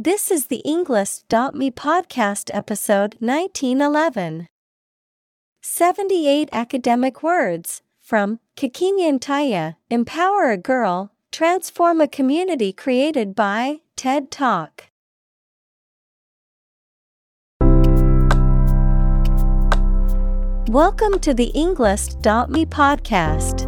This is the Englist.me podcast episode 1911. 78 academic words from Kakenya Ntaiya Empower a Girl, Transform a Community created by TED Talk. Welcome to the Englist.me podcast.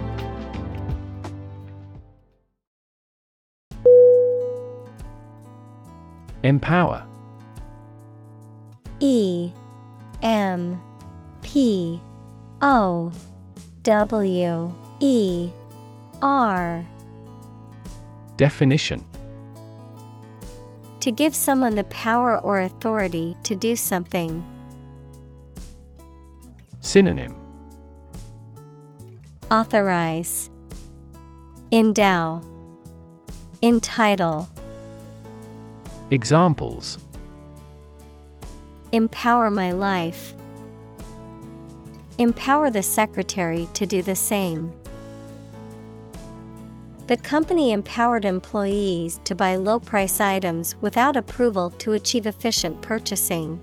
Empower. E M P O W E R. Definition. To give someone the power or authority to do something. Synonym. Authorize. Endow. Entitle Examples Empower my life. Empower the secretary to do the same. The company empowered employees to buy low price items without approval to achieve efficient purchasing.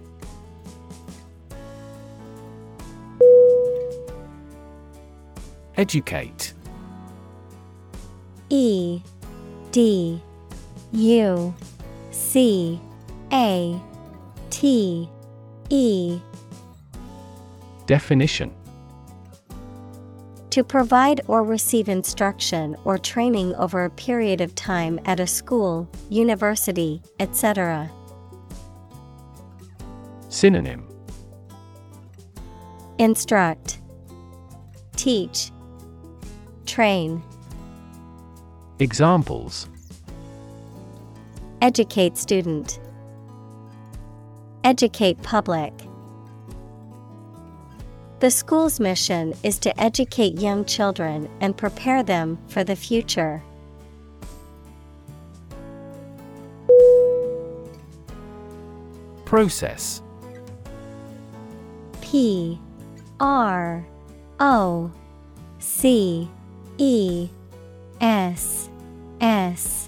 Educate E D U C A T E. Definition. To provide or receive instruction or training over a period of time at a school, university, etc. Synonym. Instruct, Teach, Train, Examples Educate student, Educate public. The school's mission is to educate young children and prepare them for the future. Process P R O C E S S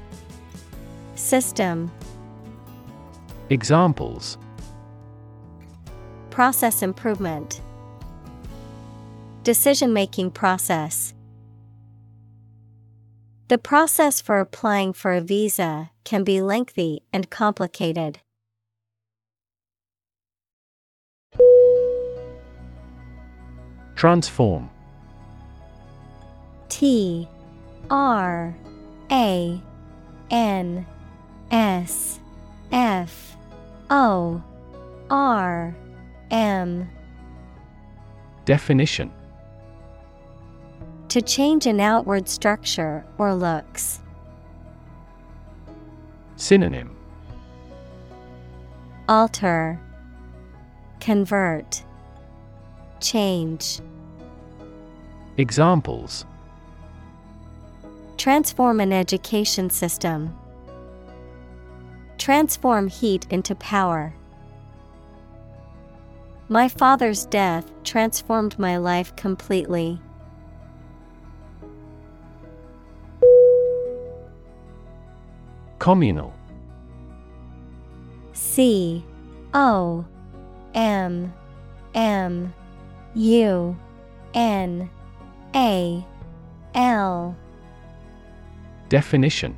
System. Examples. Process improvement. Decision making process. The process for applying for a visa can be lengthy and complicated. Transform. T R A N S F O R M. Definition. To change an outward structure or looks. Synonym. Alter. Convert. Change. Examples. Transform an education system. Transform heat into power. My father's death transformed my life completely. Communal C O M M U N A L Definition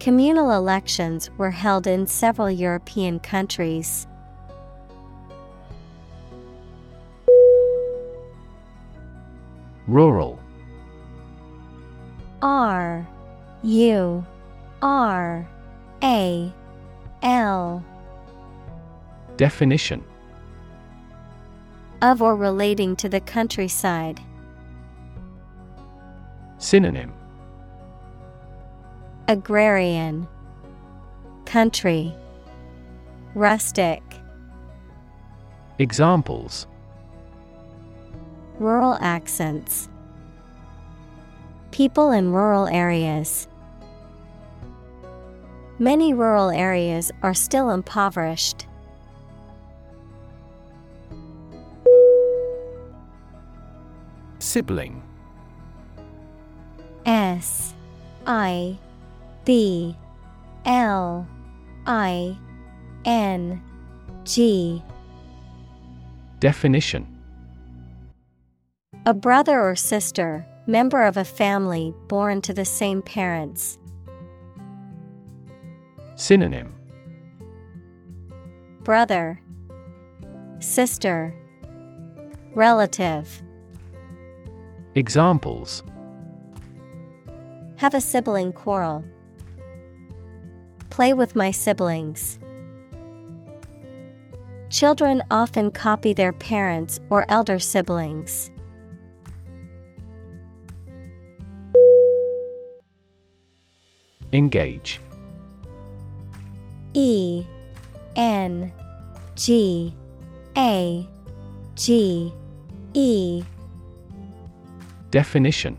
Communal elections were held in several European countries. Rural R U R A L Definition of or relating to the countryside. Synonym Agrarian Country Rustic Examples Rural accents People in rural areas. Many rural areas are still impoverished. Sibling S I B L I N G. Definition. A brother or sister, member of a family born to the same parents. Synonym. Brother. Sister. Relative. Examples. Have a sibling quarrel. Play with my siblings. Children often copy their parents or elder siblings. Engage E N G A G E Definition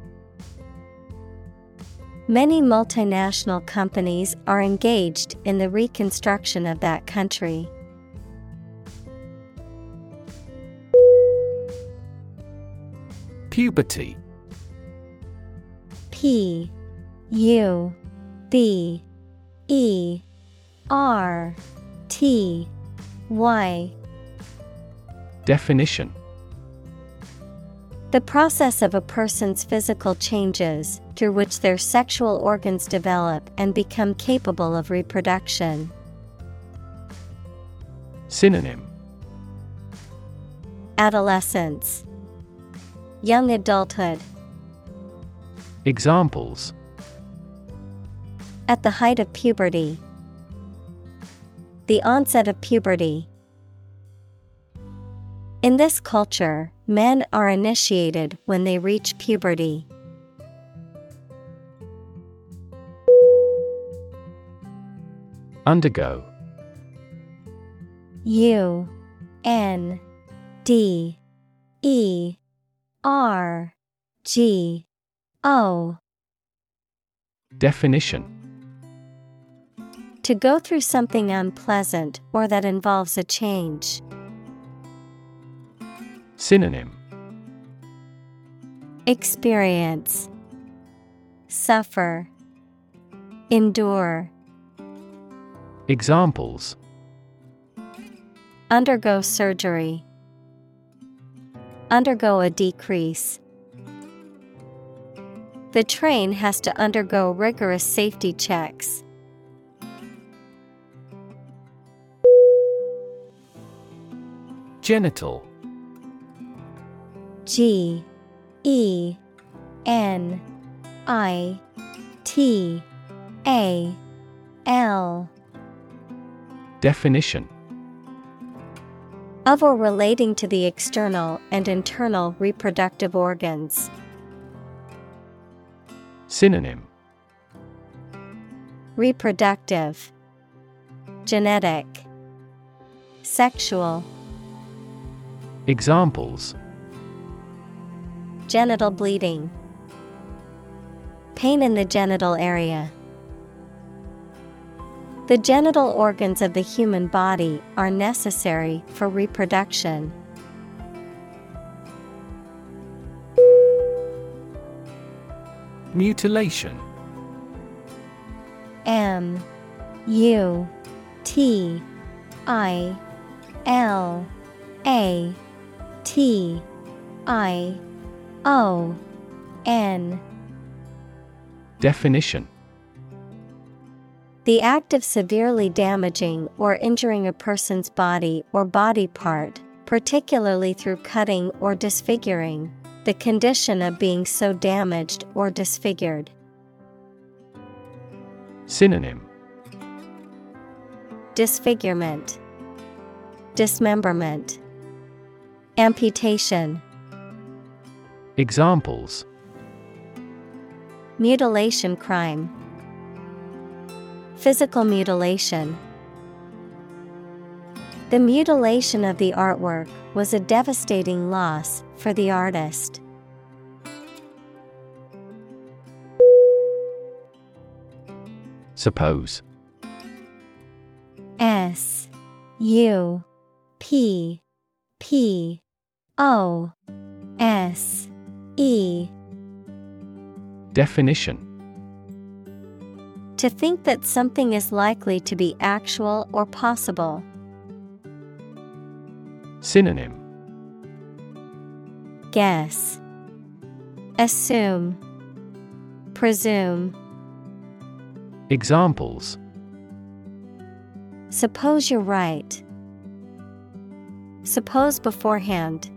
Many multinational companies are engaged in the reconstruction of that country. Puberty. P U B E R T Y. Definition The process of a person's physical changes through which their sexual organs develop and become capable of reproduction. Synonym. Adolescence, Young adulthood, Examples. At the height of puberty, the onset of puberty. In this culture, men are initiated when they reach puberty. Undergo U N D E R G O Definition To go through something unpleasant or that involves a change. Synonym Experience Suffer Endure Examples Undergo surgery. undergo a decrease. The train has to undergo rigorous safety checks. Genital G E N I T A L. Definition. Of or relating to the external and internal reproductive organs. Synonym. Reproductive. Genetic. Sexual. Examples Genital bleeding Pain in the genital area. The genital organs of the human body are necessary for reproduction. Mutilation M U T I L A T I O N. Definition. The act of severely damaging or injuring a person's body or body part, particularly through cutting or disfiguring, the condition of being so damaged or disfigured. Synonym. Disfigurement, Dismemberment, Amputation. Examples Mutilation crime, Physical mutilation. The mutilation of the artwork was a devastating loss for the artist. Suppose S U P P O S E Definition To think that something is likely to be actual or possible. Synonym Guess. Assume. Presume. Examples Suppose you're right. Suppose beforehand.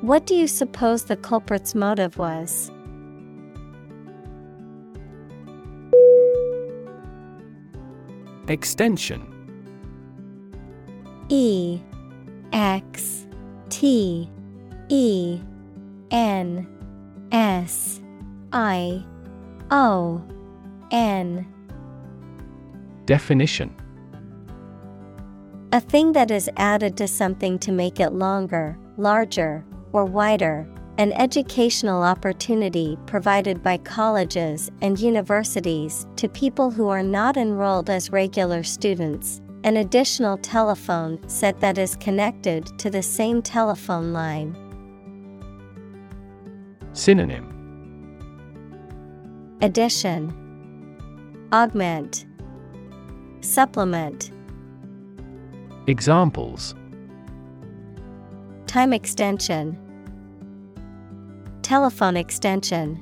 What do you suppose the culprit's motive was? Extension. E X T E N S I O N. Definition. A thing that is added to something to make it longer, larger, or wider. An educational opportunity provided by colleges and universities to people who are not enrolled as regular students. An additional telephone set that is connected to the same telephone line. Synonym Addition Augment Supplement Examples Time extension. Telephone extension.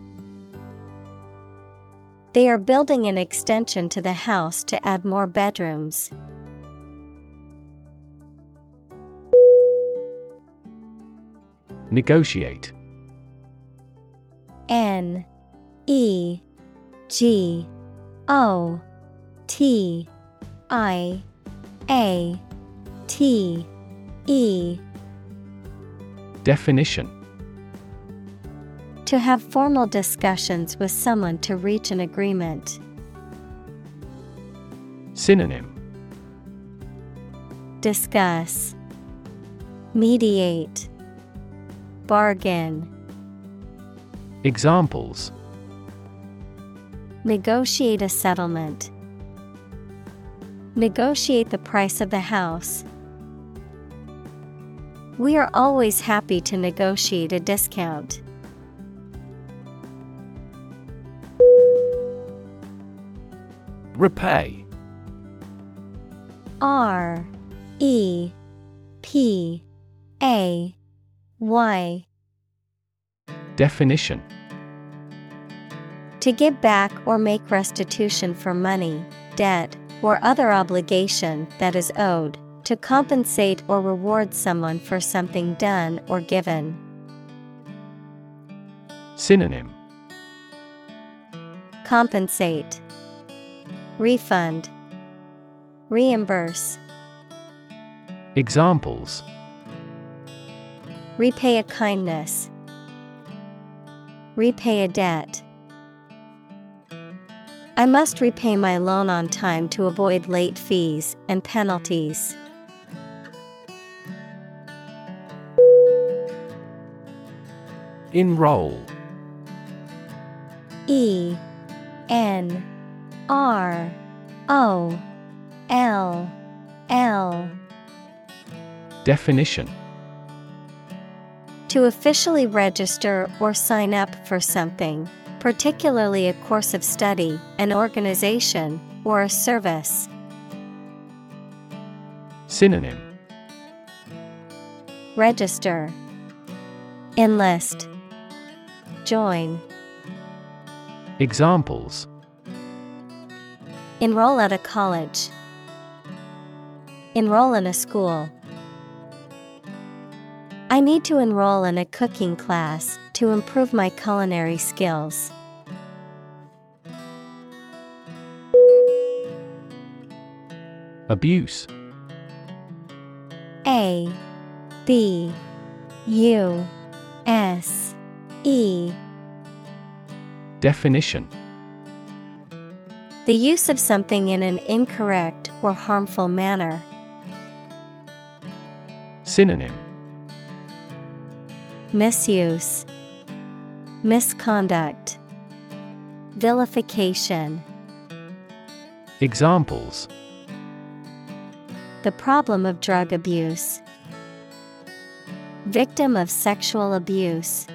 They are building an extension to the house to add more bedrooms. Negotiate. N E G O T I A T E Definition To have formal discussions with someone to reach an agreement. Synonym Discuss Mediate Bargain Examples Negotiate a settlement. Negotiate the price of the house. We are always happy to negotiate a discount. Repay. R E P A Y. Definition. To give back or make restitution for money, debt, or other obligation that is owed, to compensate or reward someone for something done or given. Synonym Compensate, Refund, Reimburse. Examples Repay a kindness. Repay a debt. I must repay my loan on time to avoid late fees and penalties. Enroll. E N R O L L. Definition. To officially register or sign up for something, particularly a course of study, an organization, or a service. Synonym. Register, Enlist, Join, Examples. Enroll at a college, Enroll in a school. I need to enroll in a cooking class to improve my culinary skills. Abuse. A B U S E Definition The use of something in an incorrect or harmful manner. Synonym Misuse, Misconduct, Vilification. Examples The problem of drug abuse. Victim of sexual abuse.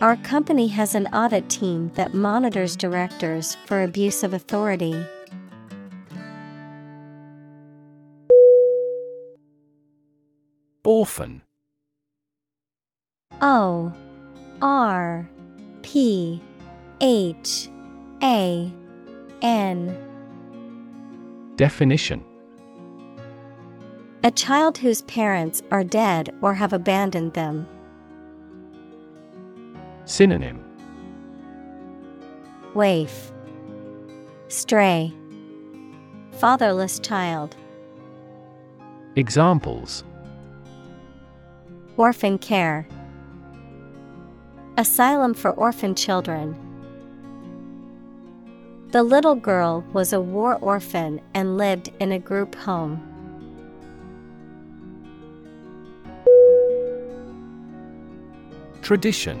Our company has an audit team that monitors directors for abuse of authority. Orphan O R P H A N Definition A child whose parents are dead or have abandoned them. Synonym. Waif. Stray. Fatherless child. Examples. Orphan care. Asylum for orphan children. The little girl was a war orphan and lived in a group home. Tradition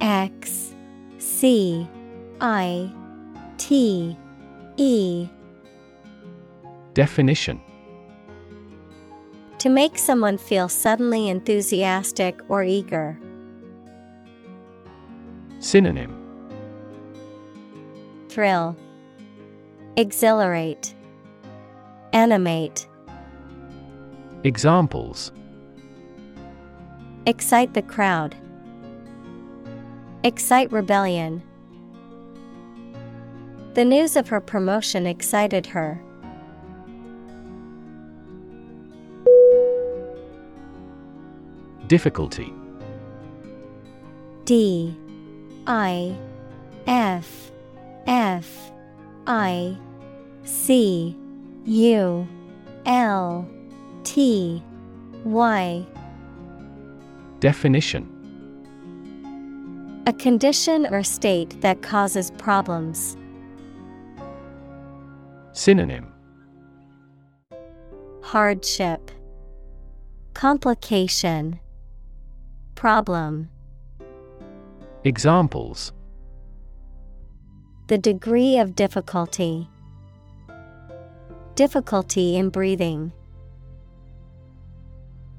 X C I T E. Definition. To make someone feel suddenly enthusiastic or eager. Synonym. Thrill, Exhilarate, Animate, Examples. Excite the crowd, Excite rebellion. The news of her promotion excited her. Difficulty. D. I. F. F. I. C. U. L. T. Y. Definition. A condition or state that causes problems. Synonym Hardship Complication Problem Examples The degree of difficulty. Difficulty in breathing.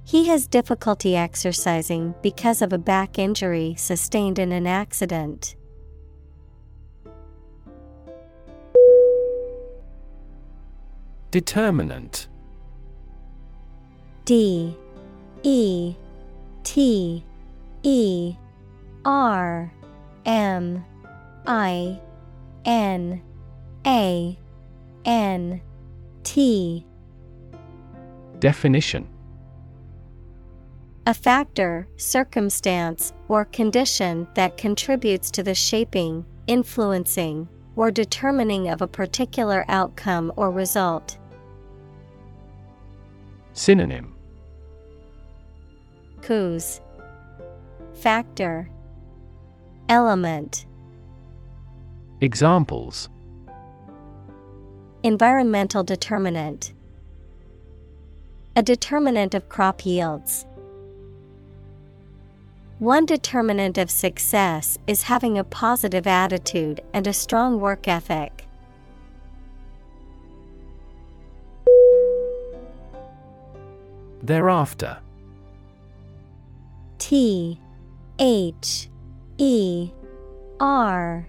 He has difficulty exercising because of a back injury sustained in an accident. Determinant. D. E. T. E. R. M. I. N. A. N. T. Definition A factor, circumstance, or condition that contributes to the shaping, influencing, or determining of a particular outcome or result. Synonym. Cause. Factor. Element. Examples. Environmental determinant. A determinant of crop yields. One determinant of success is having a positive attitude and a strong work ethic. Thereafter. T H E R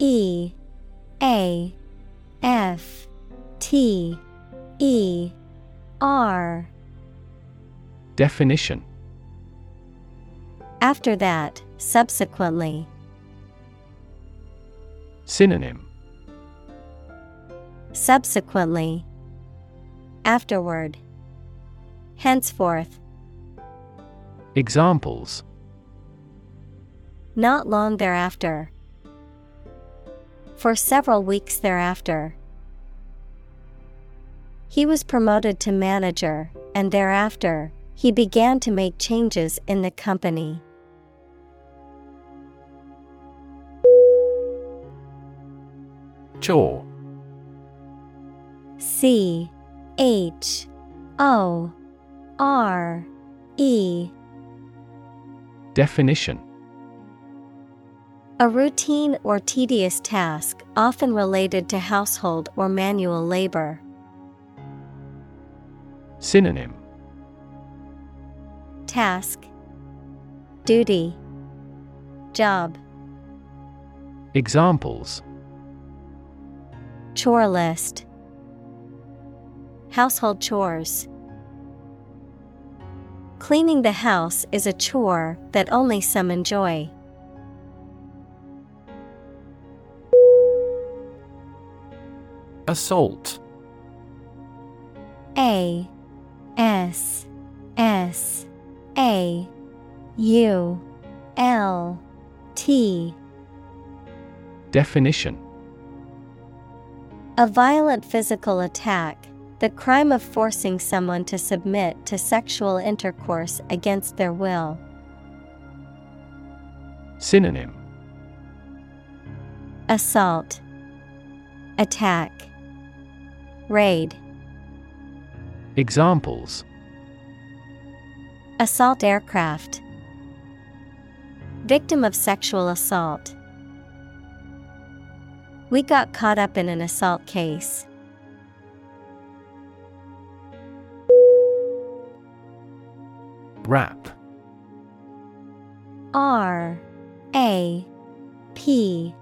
E A F T E R. Definition After that, subsequently. Synonym Subsequently. Afterward. Henceforth. Examples Not long thereafter. For several weeks thereafter. He was promoted to manager, and thereafter, he began to make changes in the company. Chore C H O R E. Definition. A routine or tedious task, often related to household or manual labor. Synonym. Task. Duty. Job. Examples Chore list. Household chores. Cleaning the house is a chore that only some enjoy. Assault. A S S A U L T. Definition A violent physical attack, the crime of forcing someone to submit to sexual intercourse against their will. Synonym. Assault. Attack. Raid. Examples. Assault aircraft. Victim of sexual assault. We got caught up in an assault case. Rap R A P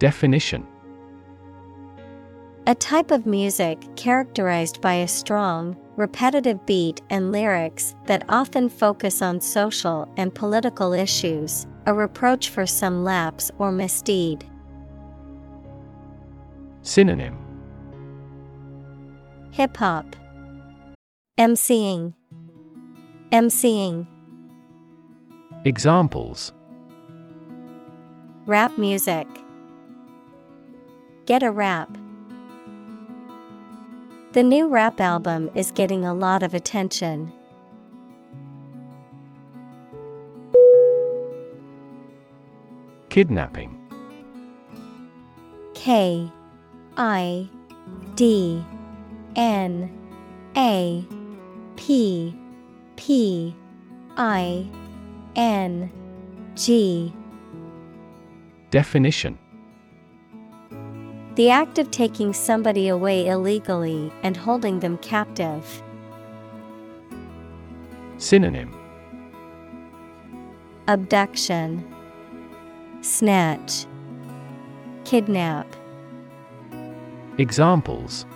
Definition A type of music characterized by a strong, repetitive beat and lyrics that often focus on social and political issues, a reproach for some lapse or misdeed. Synonym. Hip hop, MCing, emceeing, Examples. Rap music. Get a rap. The new rap album is getting a lot of attention. Kidnapping. K I D N A P P I N G. Definition. The act of taking somebody away illegally and holding them captive. Synonym. Abduction, Snatch, Kidnap. Examples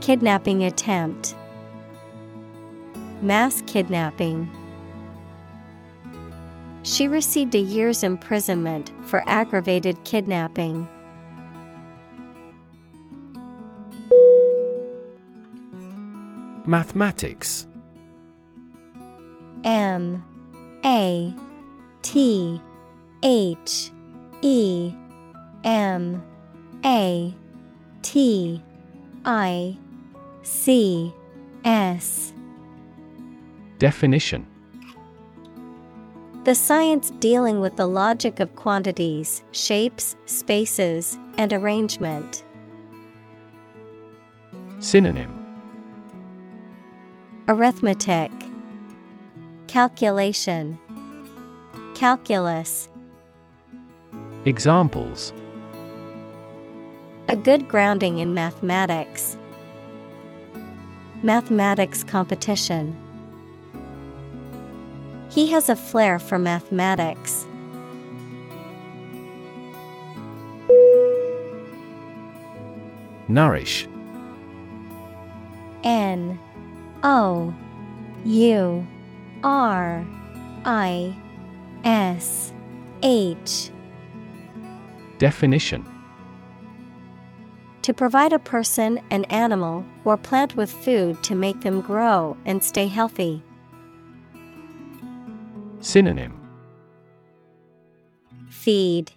Kidnapping attempt, Mass kidnapping. She received a year's imprisonment for aggravated kidnapping. Mathematics M A T H E M A T I C S. Definition. The science dealing with the logic of quantities, shapes, spaces, and arrangement. Synonym. Arithmetic, Calculation, Calculus. Examples A good grounding in mathematics. Mathematics competition. He has a flair for mathematics. Nourish N O U R I S H. Definition To provide a person, an animal, or plant with food to make them grow and stay healthy. Synonym Feed,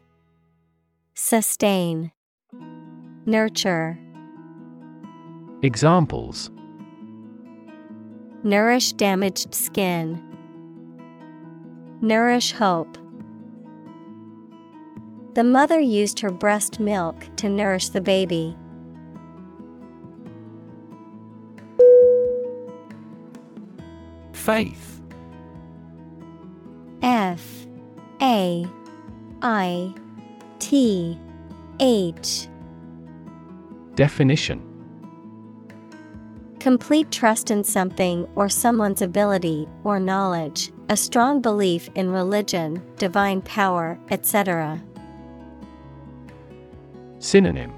Sustain, Nurture. Examples Nourish damaged skin. Nourish hope. The mother used her breast milk to nourish the baby. Faith F A I T H. Definition Complete trust in something or someone's ability or knowledge, a strong belief in religion, divine power, etc. Synonym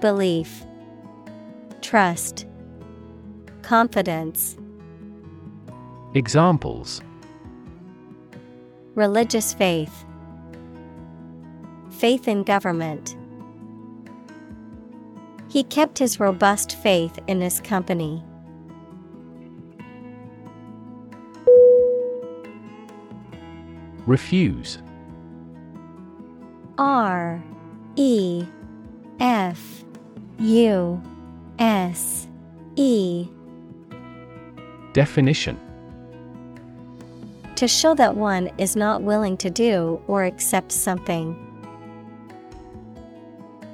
Belief, Trust, Confidence. Examples Religious faith. Faith in government. He kept his robust faith in his company. Refuse R E F U S E. Definition To show that one is not willing to do or accept something.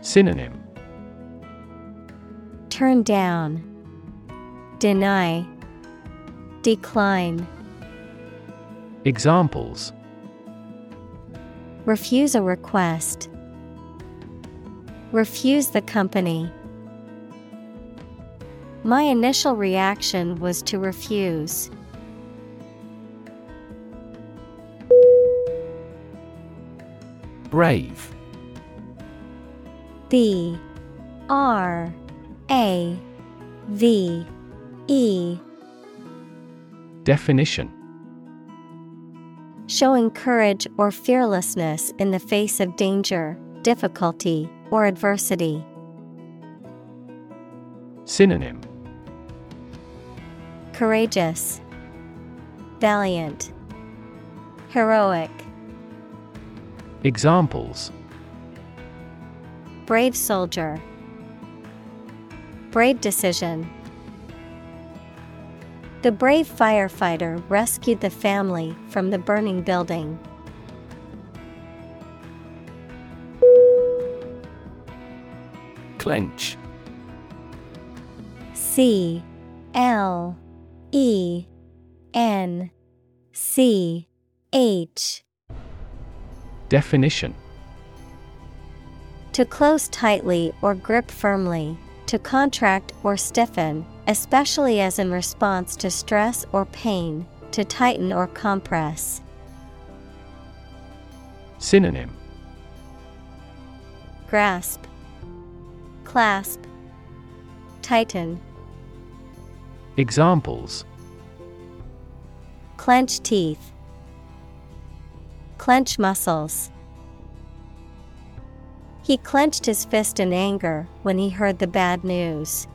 Synonym Turn down, Deny, Decline. Examples Refuse a request. Refuse the company. My initial reaction was to refuse. Brave B R A V E. Definition Showing courage or fearlessness in the face of danger, difficulty, or adversity. Synonym Courageous, Valiant, Heroic. Examples Brave soldier, Brave decision. The brave firefighter rescued the family from the burning building. Clench. C L E N C H. Definition. To close tightly or grip firmly, to contract or stiffen, especially as in response to stress or pain, to tighten or compress. Synonym Grasp, Clasp, Tighten. Examples Clench teeth. Clench muscles. He clenched his fist in anger when he heard the bad news.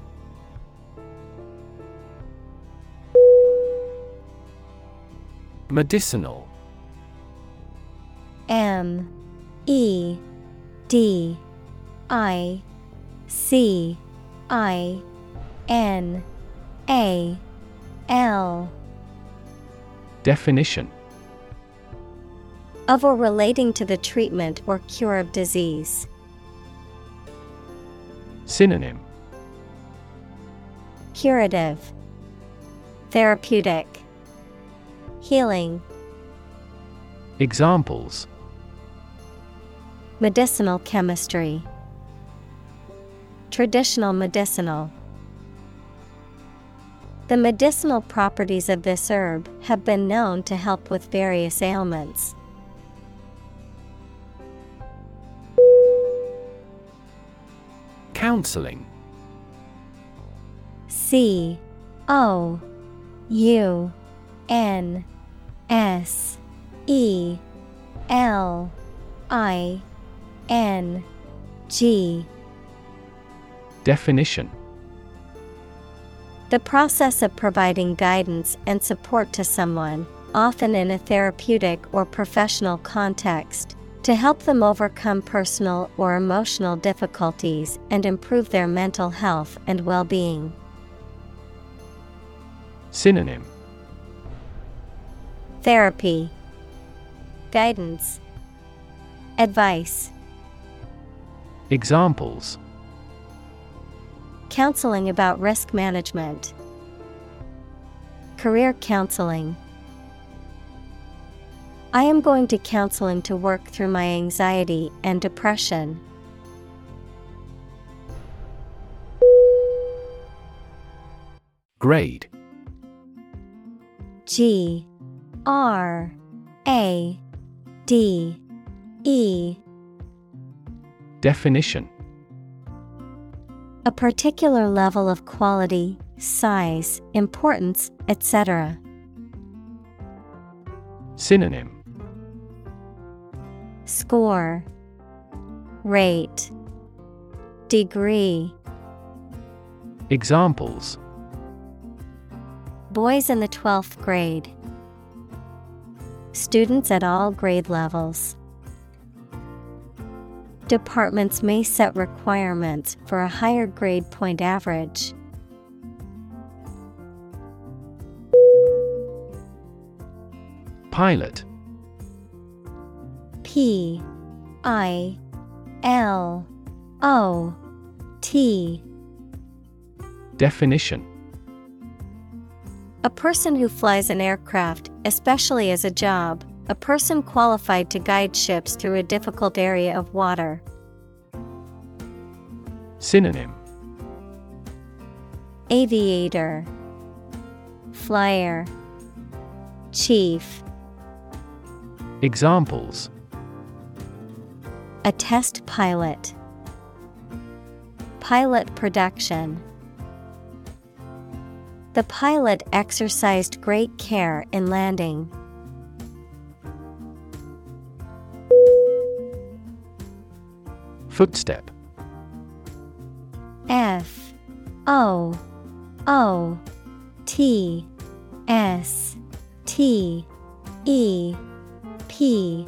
Medicinal. M E D I C I N A L. Definition of or relating to the treatment or cure of disease. Synonym Curative, Therapeutic, Healing, Examples Medicinal chemistry, Traditional medicinal. The medicinal properties of this herb have been known to help with various ailments. Counseling C O U N S E L I N G. Definition. The process of providing guidance and support to someone, often in a therapeutic or professional context, to help them overcome personal or emotional difficulties and improve their mental health and well being. Synonym Therapy, Guidance, Advice, Examples Counseling about risk management, Career counseling. I am going to counseling to work through my anxiety and depression. Grade G R A D E. Definition. A particular level of quality, size, importance, etc. Synonym. Score. Rate. Degree. Examples. Boys in the 12th grade. Students at all grade levels. Departments may set requirements for a higher grade point average. Pilot P I L O T Definition A person who flies an aircraft, especially as a job, a person qualified to guide ships through a difficult area of water. Synonym. Aviator, Flyer, Chief, Examples. A test pilot, Pilot production. The pilot exercised great care in landing. Footstep. F O O T S T E P.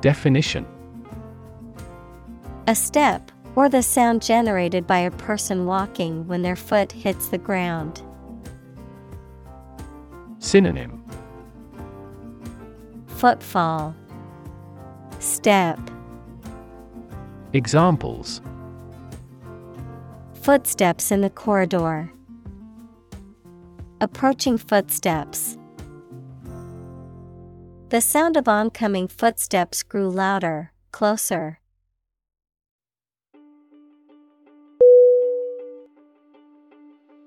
Definition. A step, or the sound generated by a person walking when their foot hits the ground. Synonym Footfall Step Examples Footsteps in the corridor. Approaching footsteps. The sound of oncoming footsteps grew louder, closer.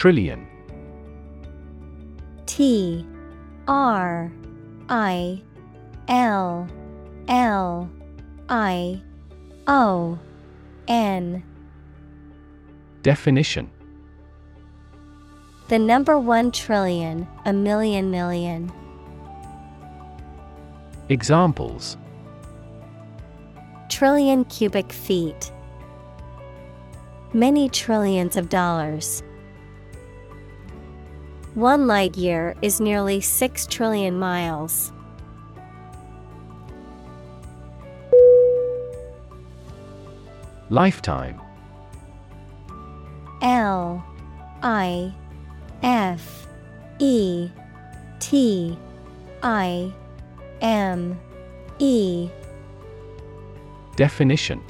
Trillion T R I L L I O N Definition The number one trillion, a million million. Examples Trillion cubic feet. Many trillions of dollars. One light year is nearly 6 trillion miles. Lifetime L I F E T I M E Definition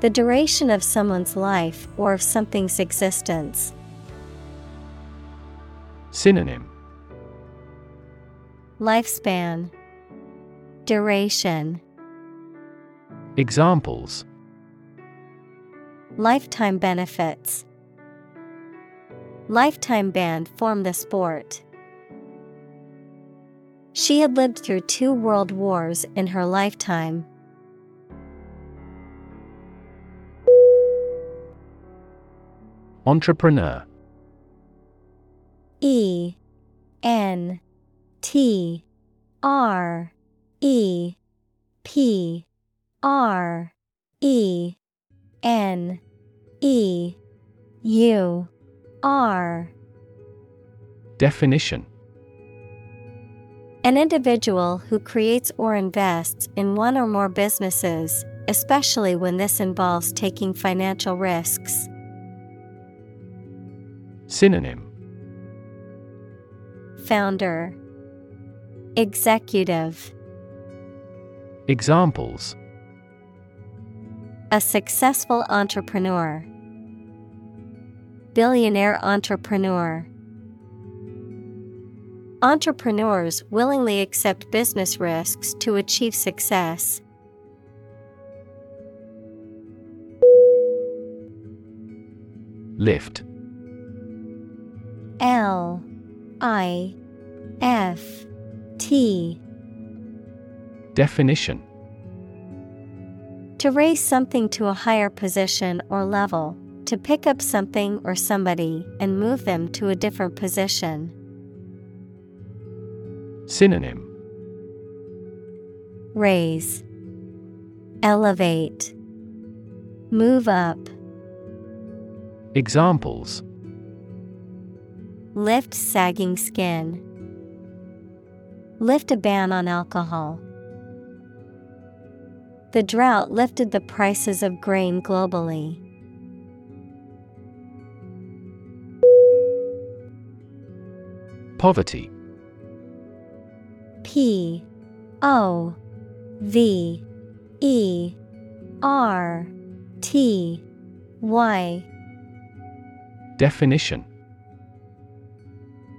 The duration of someone's life or of something's existence. Synonym Lifespan Duration Examples Lifetime benefits. Lifetime ban form the sport. She had lived through two world wars in her lifetime. Entrepreneur E N T R E P R E N E U R. Definition. An individual who creates or invests in one or more businesses, especially when this involves taking financial risks. Synonym Founder Executive Examples A successful entrepreneur. Billionaire entrepreneur. Entrepreneurs willingly accept business risks to achieve success. Lift L I F T. Definition. To raise something to a higher position or level, to pick up something or somebody and move them to a different position. Synonym. Raise, Elevate, Move up, Examples Lift sagging skin. Lift a ban on alcohol. The drought lifted the prices of grain globally. Poverty P O V E R T Y Definition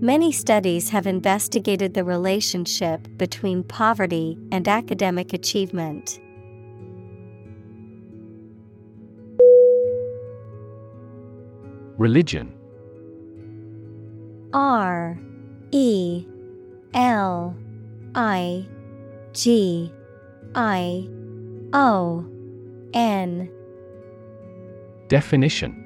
Many studies have investigated the relationship between poverty and academic achievement. Religion. R E L I G I O N. Definition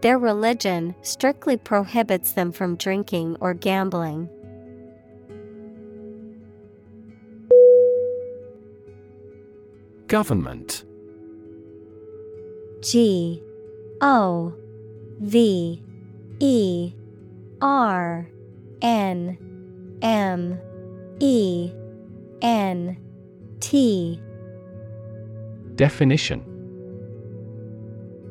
Their religion strictly prohibits them from drinking or gambling. Government. G O V E R N M E N T. Definition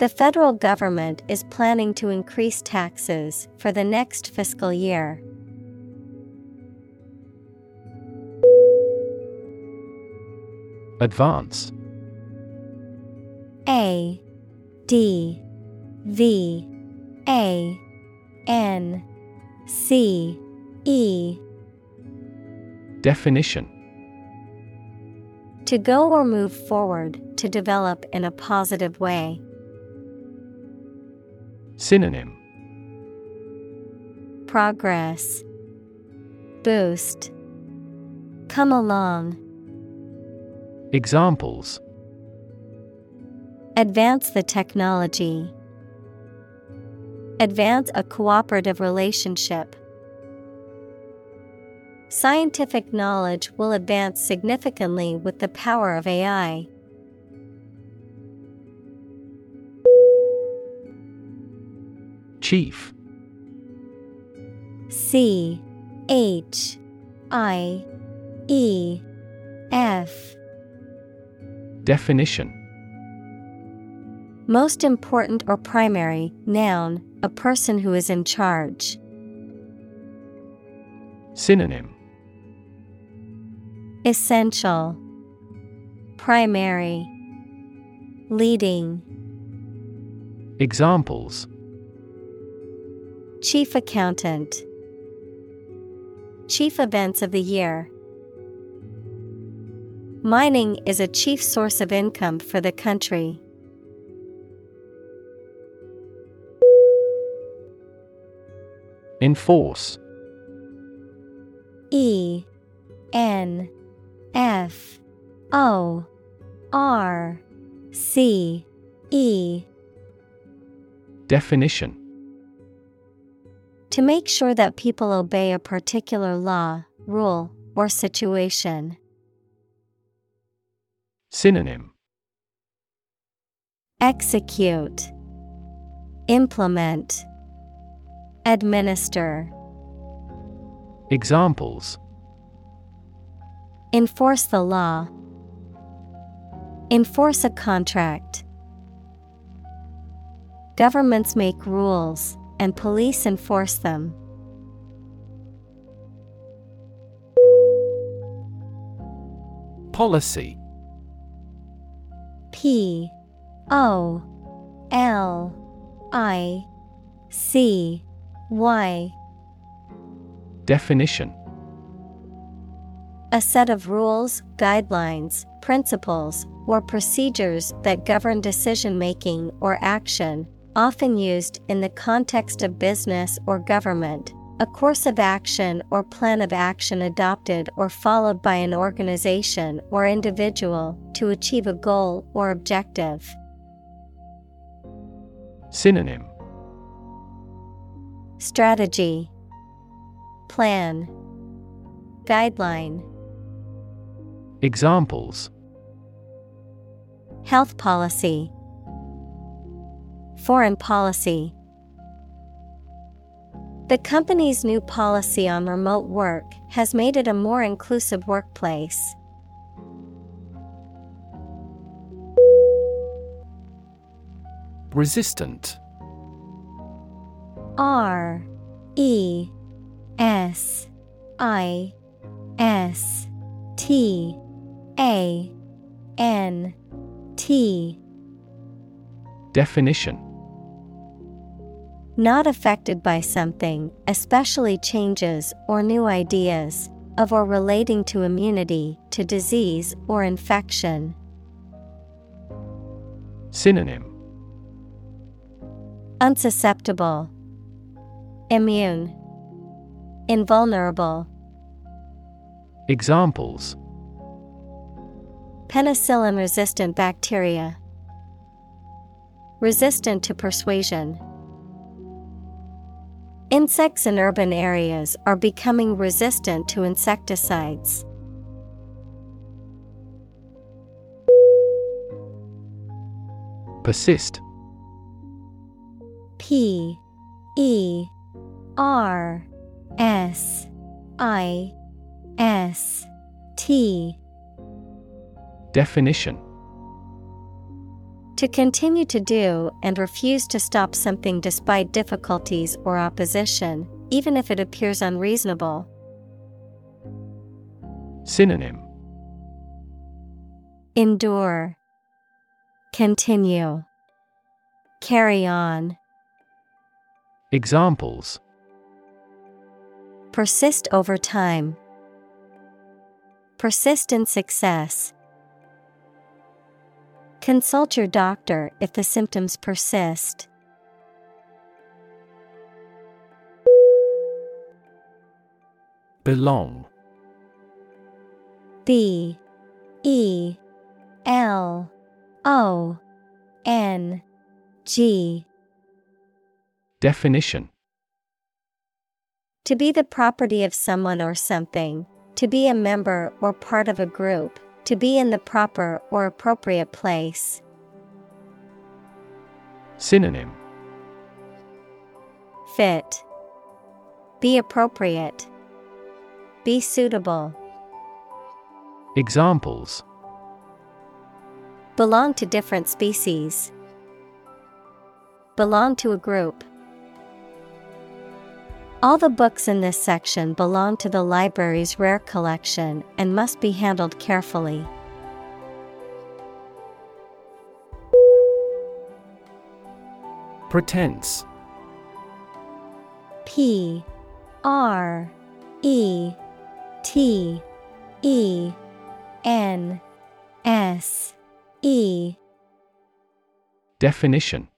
The federal government is planning to increase taxes for the next fiscal year. Advance A D V A N C E Definition To go or move forward, to develop in a positive way. Synonym Progress Boost Come along. Examples Advance the technology. Advance a cooperative relationship. Scientific knowledge will advance significantly with the power of AI. Chief. C H I E F. Definition. Most important or primary, noun, a person who is in charge. Synonym. Essential, Primary, Leading, Examples Chief Accountant, Chief Events of the Year. Mining is a chief source of income for the country. Enforce E N F O R C E Definition To make sure that people obey a particular law, rule, or situation. Synonym Execute, Implement, Administer. Examples Enforce the law. Enforce a contract. Governments make rules, and police enforce them. Policy. P. O. L. I. C. Y. Definition. A set of rules, guidelines, principles, or procedures that govern decision making or action, often used in the context of business or government. A course of action or plan of action adopted or followed by an organization or individual to achieve a goal or objective. Synonym. Strategy. Plan. Guideline. Examples. Health policy Foreign policy. The company's new policy on remote work has made it a more inclusive workplace. Resistant. R E S I S T A N T. Definition Not affected by something, especially changes or new ideas, of or relating to immunity to disease or infection. Synonym Unsusceptible, Immune, Invulnerable. Examples Penicillin resistant bacteria. Resistant to persuasion. Insects in urban areas are becoming resistant to insecticides. Persist. P E R S I S T. Definition To continue to do and refuse to stop something despite difficulties or opposition, even if it appears unreasonable. Synonym Endure, Continue, Carry on. Examples Persist over time. Persist in success. Consult your doctor if the symptoms persist. Belong. B. E. L. O. N. G. Definition. To be the property of someone or something, to be a member or part of a group, to be in the proper or appropriate place. Synonym Fit. Be appropriate. Be suitable. Examples Belong to different species. Belong to a group. All the books in this section belong to the library's rare collection and must be handled carefully. Pretense. P R E T E N S E. Definition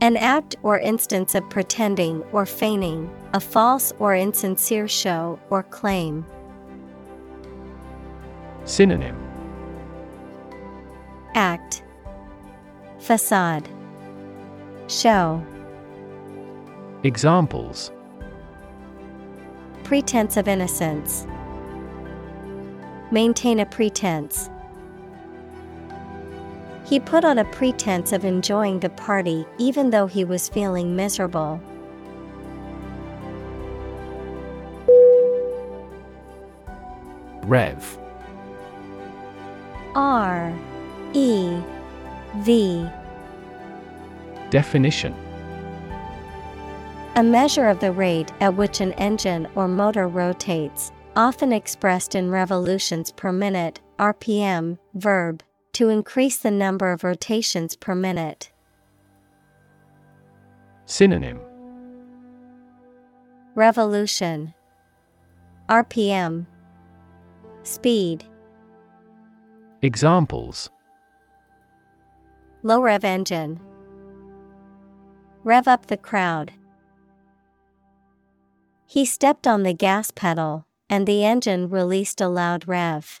An act or instance of pretending or feigning, a false or insincere show or claim. Synonym Act Facade Show Examples Pretense of innocence. Maintain a pretense. He put on a pretense of enjoying the party even though he was feeling miserable. Rev. R. E. V. Definition. A measure of the rate at which an engine or motor rotates, often expressed in revolutions per minute, RPM, verb, to increase the number of rotations per minute. Synonym Revolution RPM Speed Examples Low rev engine Rev up the crowd. He stepped on the gas pedal, and the engine released a loud rev.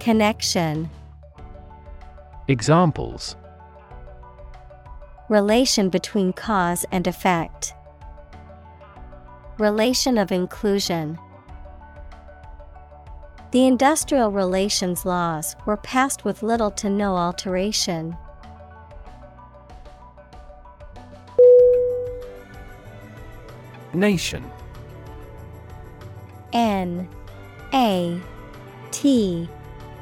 Connection Examples Relation between cause and effect. Relation of inclusion. The industrial relations laws were passed with little to no alteration. Nation N A T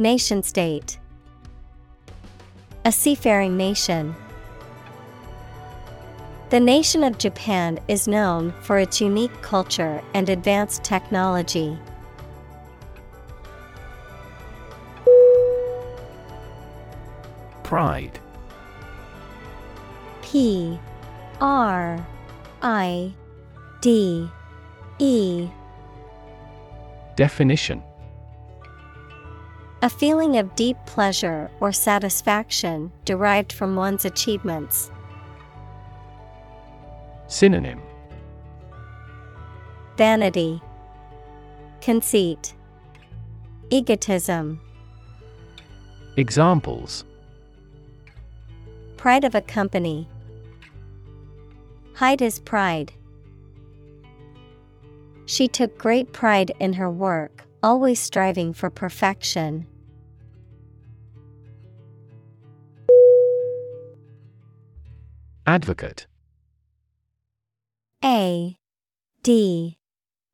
Nation state A seafaring nation. The nation of Japan is known for its unique culture and advanced technology. Pride P R I D E Definition A feeling of deep pleasure or satisfaction derived from one's achievements. Synonym Vanity, Conceit, Egotism, Examples Pride of a company. Hide his pride. She took great pride in her work, always striving for perfection. Advocate A D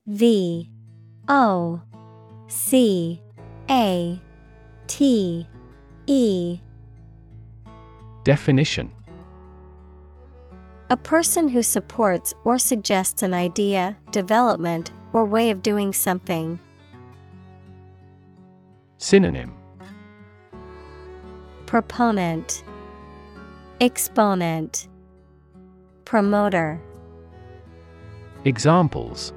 V O C A T E Definition A person who supports or suggests an idea, development, or way of doing something. Synonym Proponent, Exponent, Promoter. Examples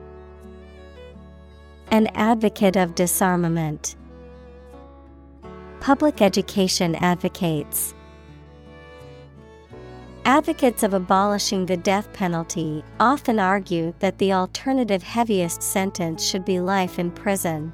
An advocate of disarmament. Public education advocates. Advocates of abolishing the death penalty often argue that the alternative heaviest sentence should be life in prison.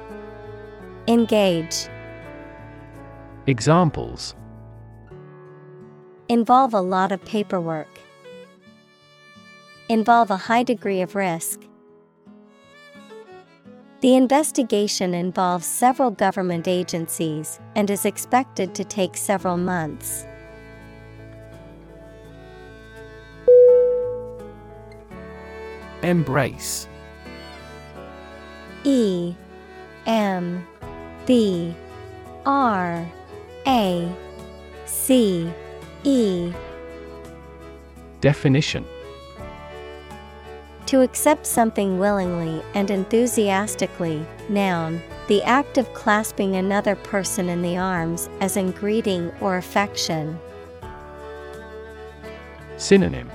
Engage. Examples Involve a lot of paperwork. Involve a high degree of risk. The investigation involves several government agencies and is expected to take several months. Embrace E M B R A C E. Definition. To accept something willingly and enthusiastically, noun, the act of clasping another person in the arms as in greeting or affection. Synonym.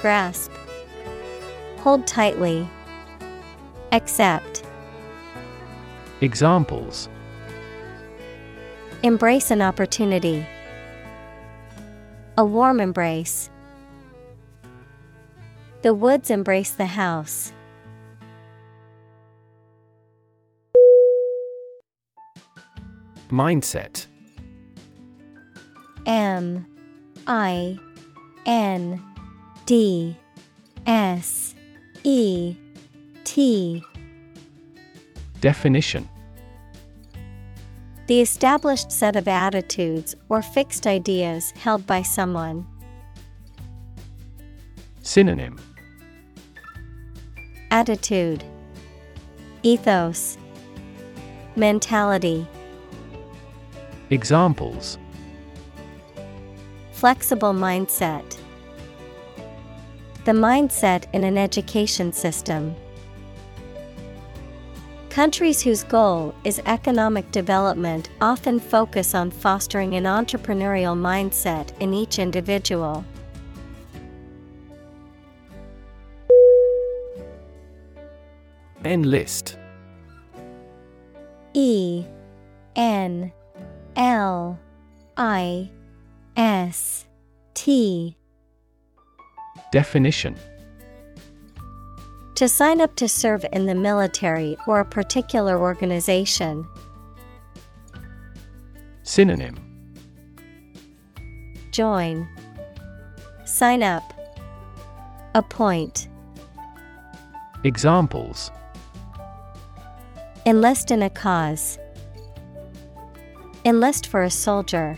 Grasp, Hold tightly, Accept. Examples Embrace an opportunity. A warm embrace. The woods embrace the house. Mindset M I N D S E T Definition The established set of attitudes or fixed ideas held by someone. Synonym Attitude Ethos Mentality Examples Flexible mindset. The mindset in an education system. Countries whose goal is economic development often focus on fostering an entrepreneurial mindset in each individual. Enlist. E N L I S T. Definition To sign up to serve in the military or a particular organization. Synonym Join. Sign up. Appoint. Examples Enlist in a cause. Enlist for a soldier.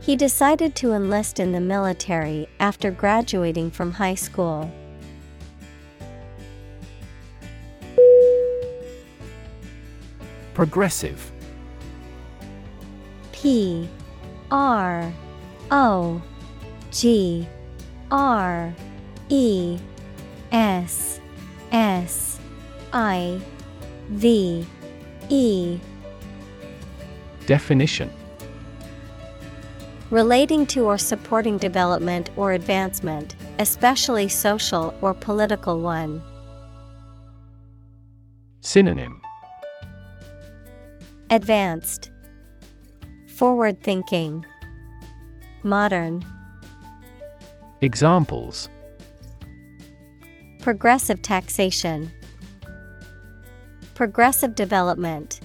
He decided to enlist in the military after graduating from high school. Progressive. P R O G R E S S I V E. Definition. Relating to or supporting development or advancement, especially social or political one. Synonym Advanced, Forward thinking, Modern, Examples. Progressive taxation, Progressive development.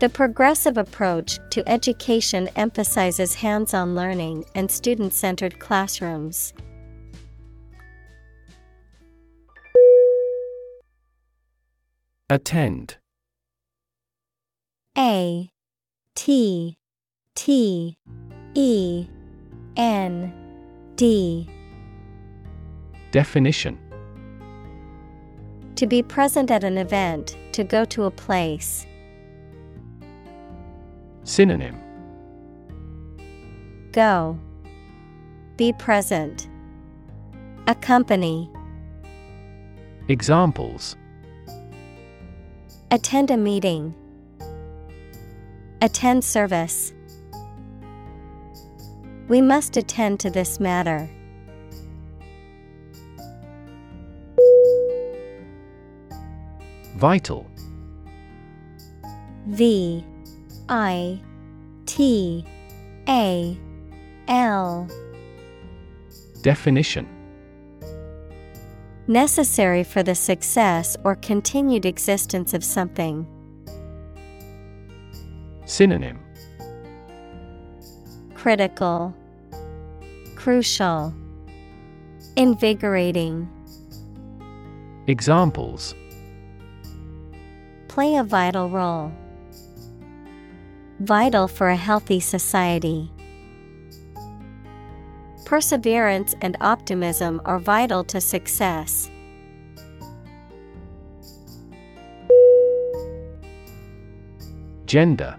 The progressive approach to education emphasizes hands on learning and student centered classrooms. Attend A T T E N D Definition To be present at an event, to go to a place. Synonym Go. Be present. Accompany. Examples Attend a meeting. Attend service. We must attend to this matter. Vital V I T A L Definition Necessary for the success or continued existence of something. Synonym Critical, Crucial, Invigorating. Examples Play a vital role. Vital for a healthy society. Perseverance and optimism are vital to success. Gender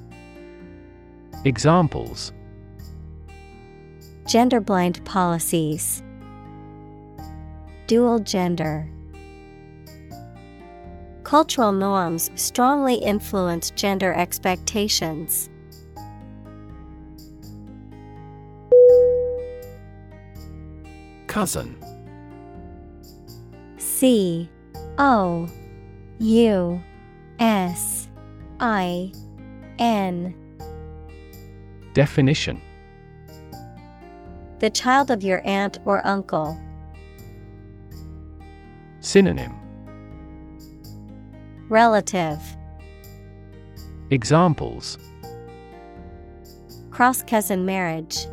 Examples Gender blind policies. Dual gender. Cultural norms strongly influence gender expectations. Cousin C O U S I N Definition The child of your aunt or uncle. Synonym Relative. Examples Cross cousin marriage.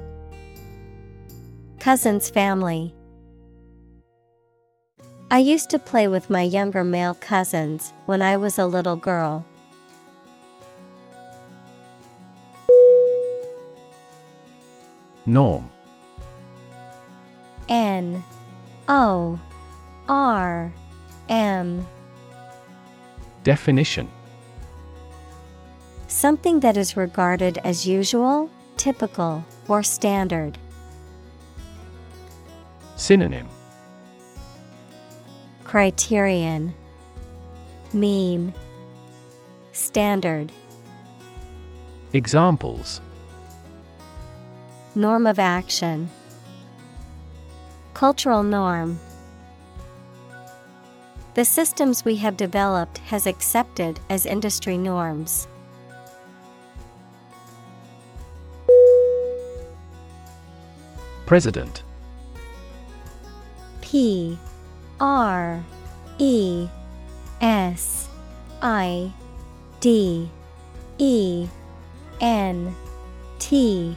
Cousin's family. I used to play with my younger male cousins when I was a little girl. Norm. N O R M. Definition. Something that is regarded as usual, typical, or standard. Synonym. Criterion. Mean. Standard. Examples Norm of action. Cultural norm. The systems we have developed has accepted as industry norms. President. P. R. E. S. I. D. E. N. T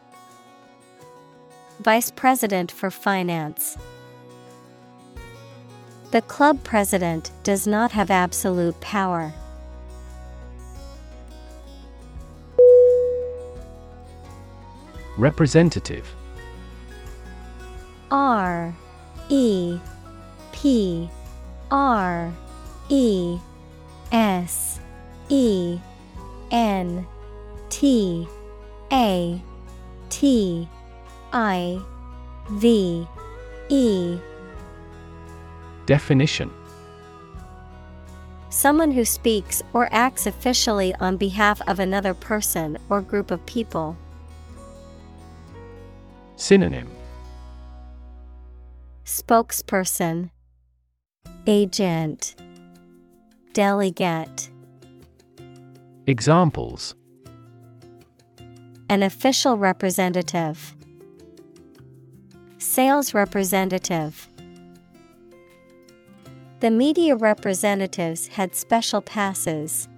Vice President for Finance. The club president does not have absolute power. Representative. R E P R E S E N T A T I V E. Definition. Someone who speaks or acts officially on behalf of another person or group of people. Synonym. Spokesperson. Agent. Delegate. Examples. An official representative Sales representative The media representatives had special passes.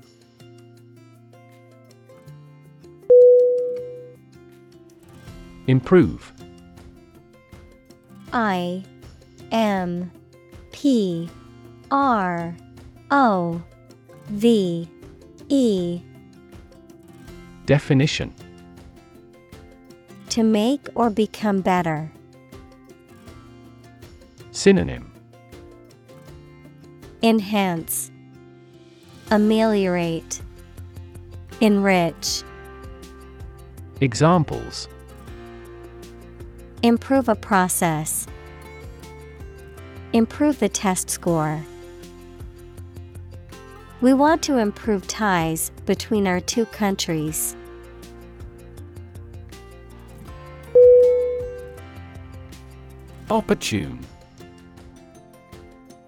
Improve I M P R O V E. Definition To make or become better. Synonym Enhance, Ameliorate, Enrich. Examples Improve a process. Improve the test score. We want to improve ties between our two countries. Opportune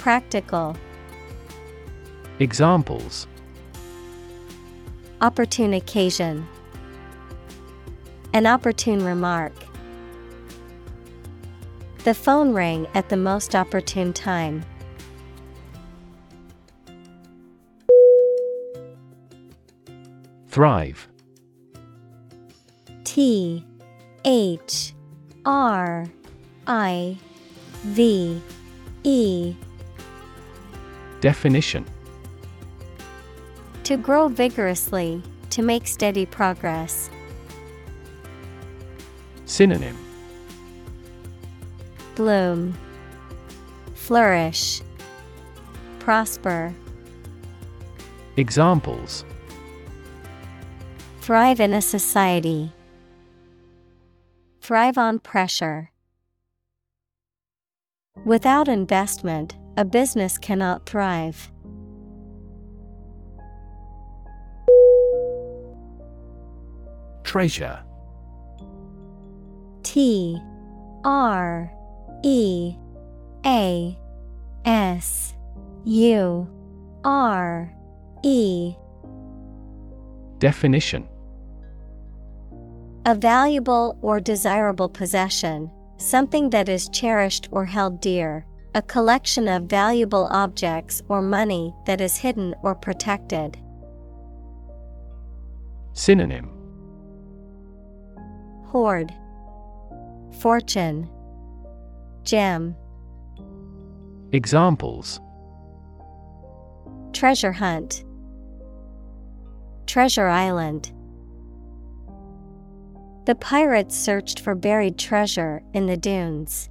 Practical. Examples Opportune occasion. An opportune remark. The phone rang at the most opportune time. Thrive T H R I V E Definition To grow vigorously, to make steady progress. Synonym Bloom, Flourish, Prosper. Examples Thrive in a society. Thrive on pressure. Without investment, a business cannot thrive. Treasure. T R E A S U R E. Definition. A valuable or desirable possession, something that is cherished or held dear, a collection of valuable objects or money that is hidden or protected. Synonym Hoard, Fortune, Gem, Examples Treasure Hunt, Treasure Island. The pirates searched for buried treasure in the dunes.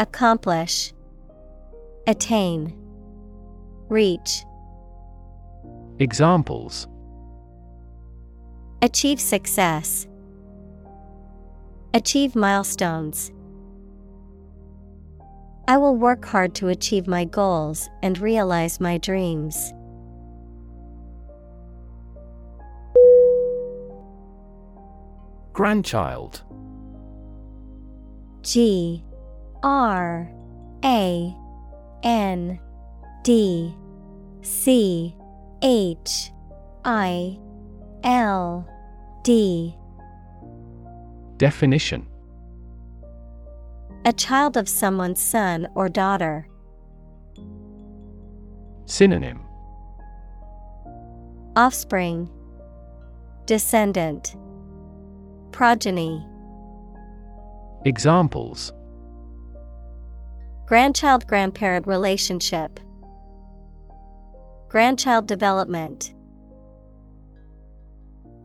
Accomplish, Attain, Reach, Examples. Achieve success, Achieve milestones. I will work hard to achieve my goals and realize my dreams. Grandchild. G R A N D C H I L D. Definition. A child of someone's son or daughter. Synonym. Offspring. Descendant. Progeny. Examples Grandchild grandparent relationship Grandchild development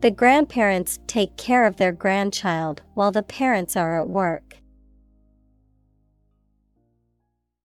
The grandparents take care of their grandchild while the parents are at work.